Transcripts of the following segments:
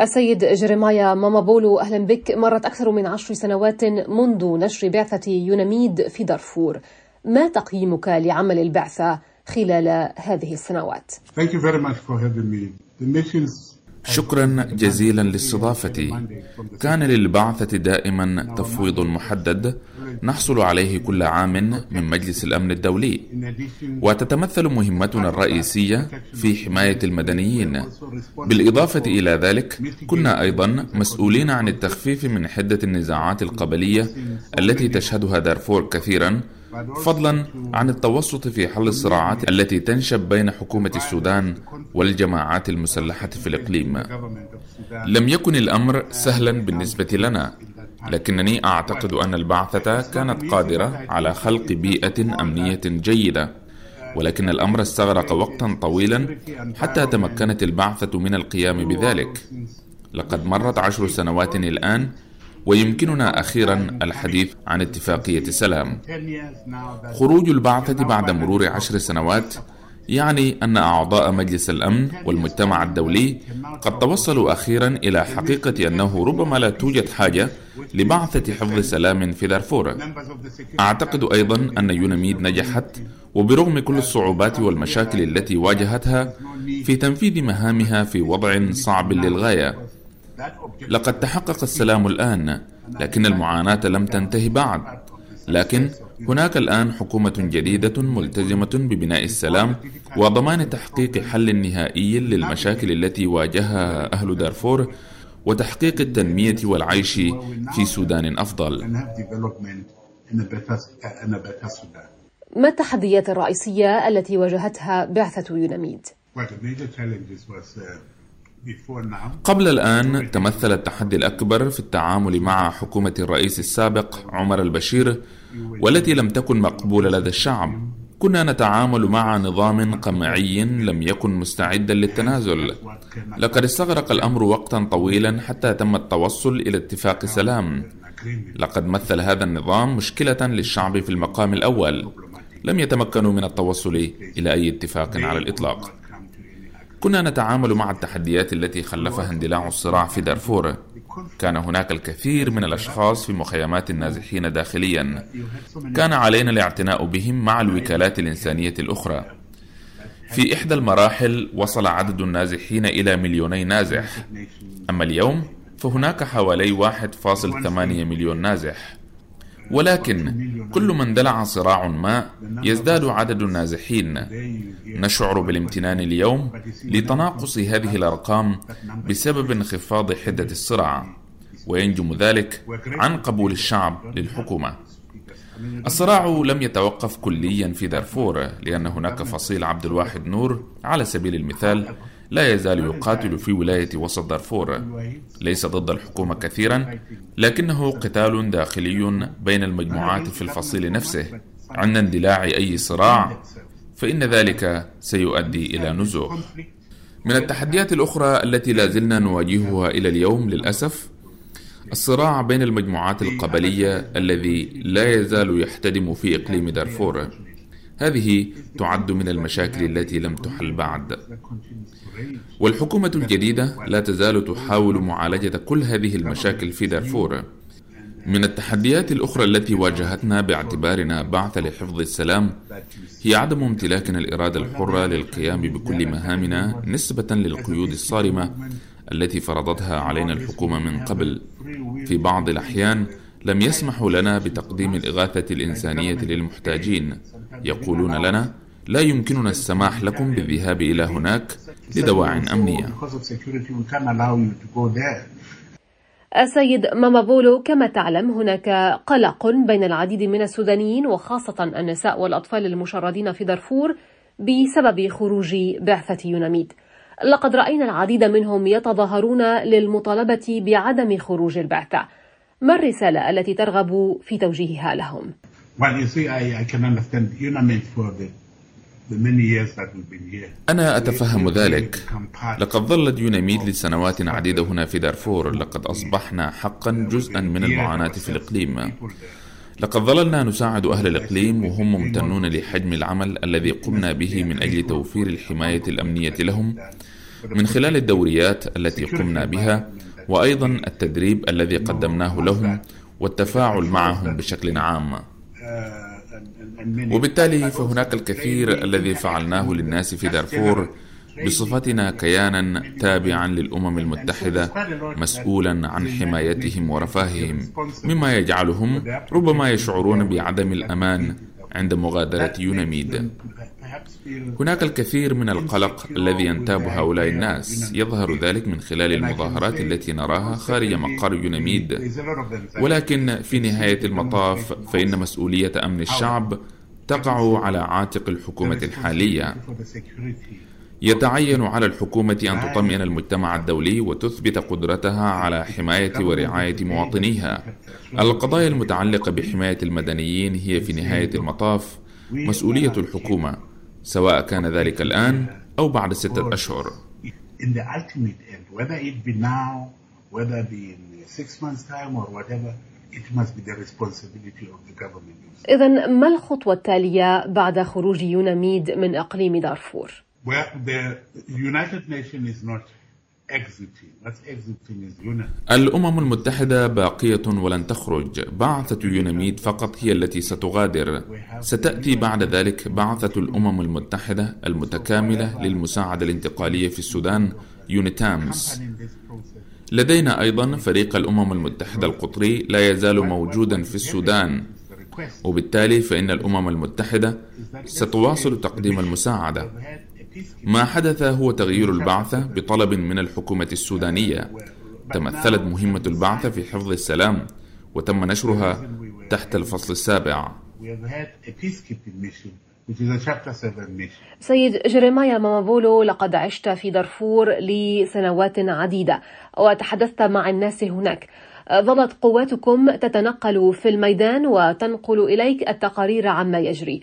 السيد جريمايا مامابولو أهلا بك. مرت أكثر من عشر سنوات منذ نشر بعثة يوناميد في دارفور. ما تقييمك لعمل البعثة خلال هذه السنوات؟ Thank you very much for having me. The missions شكرا جزيلا لاستضافتي. كان للبعثة دائما تفويض محدد نحصل عليه كل عام من مجلس الأمن الدولي. وتتمثل مهمتنا الرئيسية في حماية المدنيين. بالإضافة إلى ذلك كنا أيضا مسؤولين عن التخفيف من حدة النزاعات القبلية التي تشهدها دارفور كثيرا فضلا عن التوسط في حل الصراعات التي تنشب بين حكومة السودان والجماعات المسلحة في الإقليم. لم يكن الأمر سهلا بالنسبة لنا. لكنني أعتقد أن البعثة كانت قادرة على خلق بيئة أمنية جيدة ولكن الأمر استغرق وقتا طويلا حتى تمكنت البعثة من القيام بذلك. لقد مرت عشر سنوات الآن ويمكننا أخيرا الحديث عن اتفاقية سلام. خروج البعثة بعد مرور عشر سنوات يعني أن أعضاء مجلس الأمن والمجتمع الدولي قد توصلوا أخيرا إلى حقيقة أنه ربما لا توجد حاجة لبعثة حفظ سلام في دارفور. أعتقد أيضا أن يوناميد نجحت وبرغم كل الصعوبات والمشاكل التي واجهتها في تنفيذ مهامها في وضع صعب للغاية. لقد تحقق السلام الآن لكن المعاناة لم تنتهي بعد. لكن هناك الآن حكومة جديدة ملتزمة ببناء السلام وضمان تحقيق حل نهائي للمشاكل التي واجهها أهل دارفور وتحقيق التنمية والعيش في سودان أفضل ما التحديات الرئيسية التي واجهتها بعثة يوناميد؟ قبل الآن تمثل التحدي الأكبر في التعامل مع حكومة الرئيس السابق عمر البشير والتي لم تكن مقبولة لدى الشعب. كنا نتعامل مع نظام قمعي لم يكن مستعدا للتنازل. لقد استغرق الأمر وقتا طويلا حتى تم التوصل إلى اتفاق سلام. لقد مثل هذا النظام مشكلة للشعب في المقام الأول. لم يتمكنوا من التوصل إلى أي اتفاق على الإطلاق. كنا نتعامل مع التحديات التي خلفها اندلاع الصراع في دارفور. كان هناك الكثير من الأشخاص في مخيمات النازحين داخليا. كان علينا الاعتناء بهم مع الوكالات الإنسانية الأخرى. في إحدى المراحل وصل عدد النازحين إلى مليوني نازح. أما اليوم فهناك حوالي 1.8 مليون نازح. ولكن كل من اندلع صراع ما يزداد عدد النازحين. نشعر بالامتنان اليوم لتناقص هذه الأرقام بسبب انخفاض حدة الصراع وينجم ذلك عن قبول الشعب للحكومة. الصراع لم يتوقف كليا في دارفور لأن هناك فصيل عبد الواحد نور على سبيل المثال لا يزال يقاتل في ولاية وسط دارفور. ليس ضد الحكومة كثيرا لكنه قتال داخلي بين المجموعات في الفصيل نفسه عند اندلاع أي صراع فإن ذلك سيؤدي إلى نزوح. من التحديات الأخرى التي لا زلنا نواجهها إلى اليوم للأسف الصراع بين المجموعات القبلية الذي لا يزال يحتدم في إقليم دارفور. هذه تعد من المشاكل التي لم تحل بعد. والحكومة الجديدة لا تزال تحاول معالجة كل هذه المشاكل في دارفور. من التحديات الأخرى التي واجهتنا باعتبارنا بعث لحفظ السلام هي عدم امتلاكنا الإرادة الحرة للقيام بكل مهامنا نسبة للقيود الصارمة التي فرضتها علينا الحكومة من قبل. في بعض الأحيان لم يسمحوا لنا بتقديم الإغاثة الإنسانية للمحتاجين. يقولون لنا لا يمكننا السماح لكم بالذهاب إلى هناك لدواع أمنية. السيد مامابولو كما تعلم هناك قلق بين العديد من السودانيين وخاصة النساء والأطفال المشردين في دارفور بسبب خروج بعثة يوناميد. لقد رأينا العديد منهم يتظاهرون للمطالبة بعدم خروج البعثة. ما الرسالة التي ترغب في توجيهها لهم؟ Well, you see, I, I can understand. UNAMID for the أنا أتفهم ذلك. لقد ظلت يوناميد لسنوات عديدة هنا في دارفور. لقد أصبحنا حقا جزءا من المعاناة في الإقليم. لقد ظللنا نساعد أهل الإقليم وهم ممتنون لحجم العمل الذي قمنا به من أجل توفير الحماية الأمنية لهم من خلال الدوريات التي قمنا بها وأيضا التدريب الذي قدمناه لهم والتفاعل معهم بشكل عام. وبالتالي فهناك الكثير الذي فعلناه للناس في دارفور بصفتنا كيانا تابعا للأمم المتحدة مسؤولا عن حمايتهم ورفاههم مما يجعلهم ربما يشعرون بعدم الأمان عند مغادرة يوناميد. هناك الكثير من القلق الذي ينتاب هؤلاء الناس. يظهر ذلك من خلال المظاهرات التي نراها خارج مقر يوناميد. ولكن في نهاية المطاف فإن مسؤولية أمن الشعب تقع على عاتق الحكومة الحالية. يتعين على الحكومة أن تطمئن المجتمع الدولي وتثبت قدرتها على حماية ورعاية مواطنيها. القضايا المتعلقة بحماية المدنيين هي في نهاية المطاف مسؤولية الحكومة، سواء كان ذلك الآن أو بعد ستة أشهر. إذا ما الخطوة التالية بعد خروج يوناميد من إقليم دارفور؟ الأمم المتحدة باقية ولن تخرج. بعثة يوناميد فقط هي التي ستغادر. ستأتي بعد ذلك بعثة الأمم المتحدة المتكاملة للمساعدة الانتقالية في السودان يونيتامس. لدينا أيضا فريق الأمم المتحدة القطري لا يزال موجودا في السودان. وبالتالي فإن الأمم المتحدة ستواصل تقديم المساعدة. ما حدث هو تغيير البعثة بطلب من الحكومة السودانية. تمثلت مهمة البعثة في حفظ السلام وتم نشرها تحت الفصل السابع. سيد جريمايا مامابولو لقد عشت في دارفور لسنوات عديدة وتحدثت مع الناس هناك. ظلت قواتكم تتنقل في الميدان وتنقل إليك التقارير عما يجري.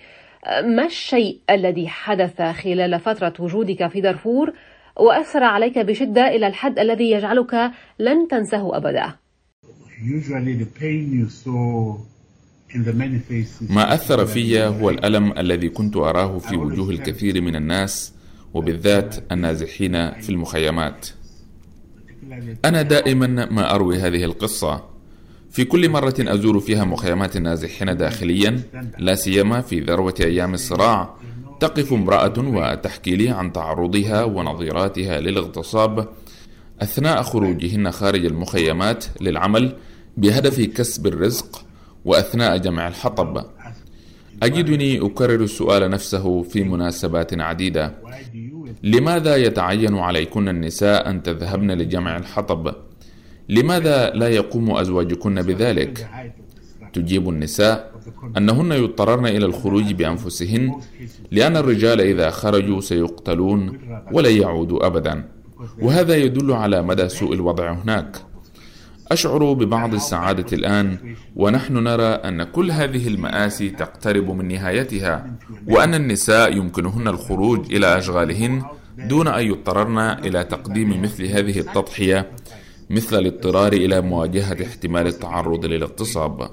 ما الشيء الذي حدث خلال فترة وجودك في دارفور وأثر عليك بشدة إلى الحد الذي يجعلك لن تنساه أبدا؟ ما أثر في هو الألم الذي كنت أراه في وجوه الكثير من الناس وبالذات النازحين في المخيمات أنا دائما ما أروي هذه القصة في كل مرة أزور فيها مخيمات النازحين داخليا لا سيما في ذروة أيام الصراع. تقف امرأة وتحكي لي عن تعرضها ونظيراتها للاغتصاب. أثناء خروجهن خارج المخيمات للعمل بهدف كسب الرزق وأثناء جمع الحطب. أجدني أكرر السؤال نفسه في مناسبات عديدة. لماذا يتعين عليكن النساء أن تذهبن لجمع الحطب؟ لماذا لا يقوم أزواجكن بذلك؟ تجيب النساء أنهن يضطررن إلى الخروج بأنفسهن لأن الرجال إذا خرجوا سيقتلون ولن يعودوا أبدا وهذا يدل على مدى سوء الوضع هناك أشعر ببعض السعادة الآن ونحن نرى أن كل هذه المآسي تقترب من نهايتها وأن النساء يمكنهن الخروج إلى أشغالهن دون أن يضطررن إلى تقديم مثل هذه التضحية مثل الاضطرار إلى مواجهة احتمال التعرض للاغتصاب.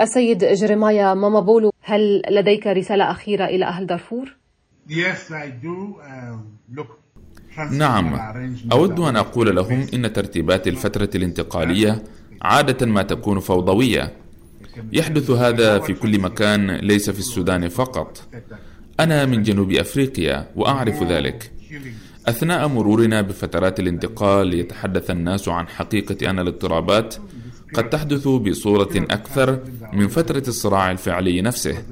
السيد جريمايا مامابولو هل لديك رسالة أخيرة إلى أهل دارفور؟ um, نعم. أود أن أقول لهم إن ترتيبات الفترة الانتقالية عادة ما تكون فوضوية. يحدث هذا في كل مكان ليس في السودان فقط. أنا من جنوب أفريقيا وأعرف ذلك. أثناء مرورنا بفترات الانتقال يتحدث الناس عن حقيقة أن الاضطرابات قد تحدث بصورة أكثر من فترة الصراع الفعلي نفسه.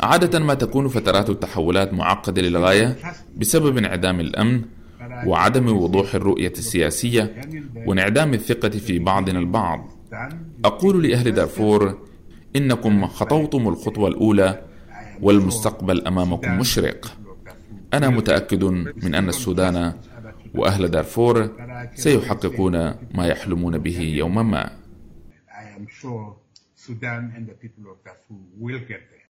عادة ما تكون فترات التحولات معقدة للغاية بسبب انعدام الأمن وعدم وضوح الرؤية السياسية وانعدام الثقة في بعضنا البعض. أقول لأهل دارفور إنكم خطوتم الخطوة الأولى والمستقبل أمامكم مشرق. أنا متأكد من أن السودان وأهل دارفور سيحققون ما يحلمون به يوما ما.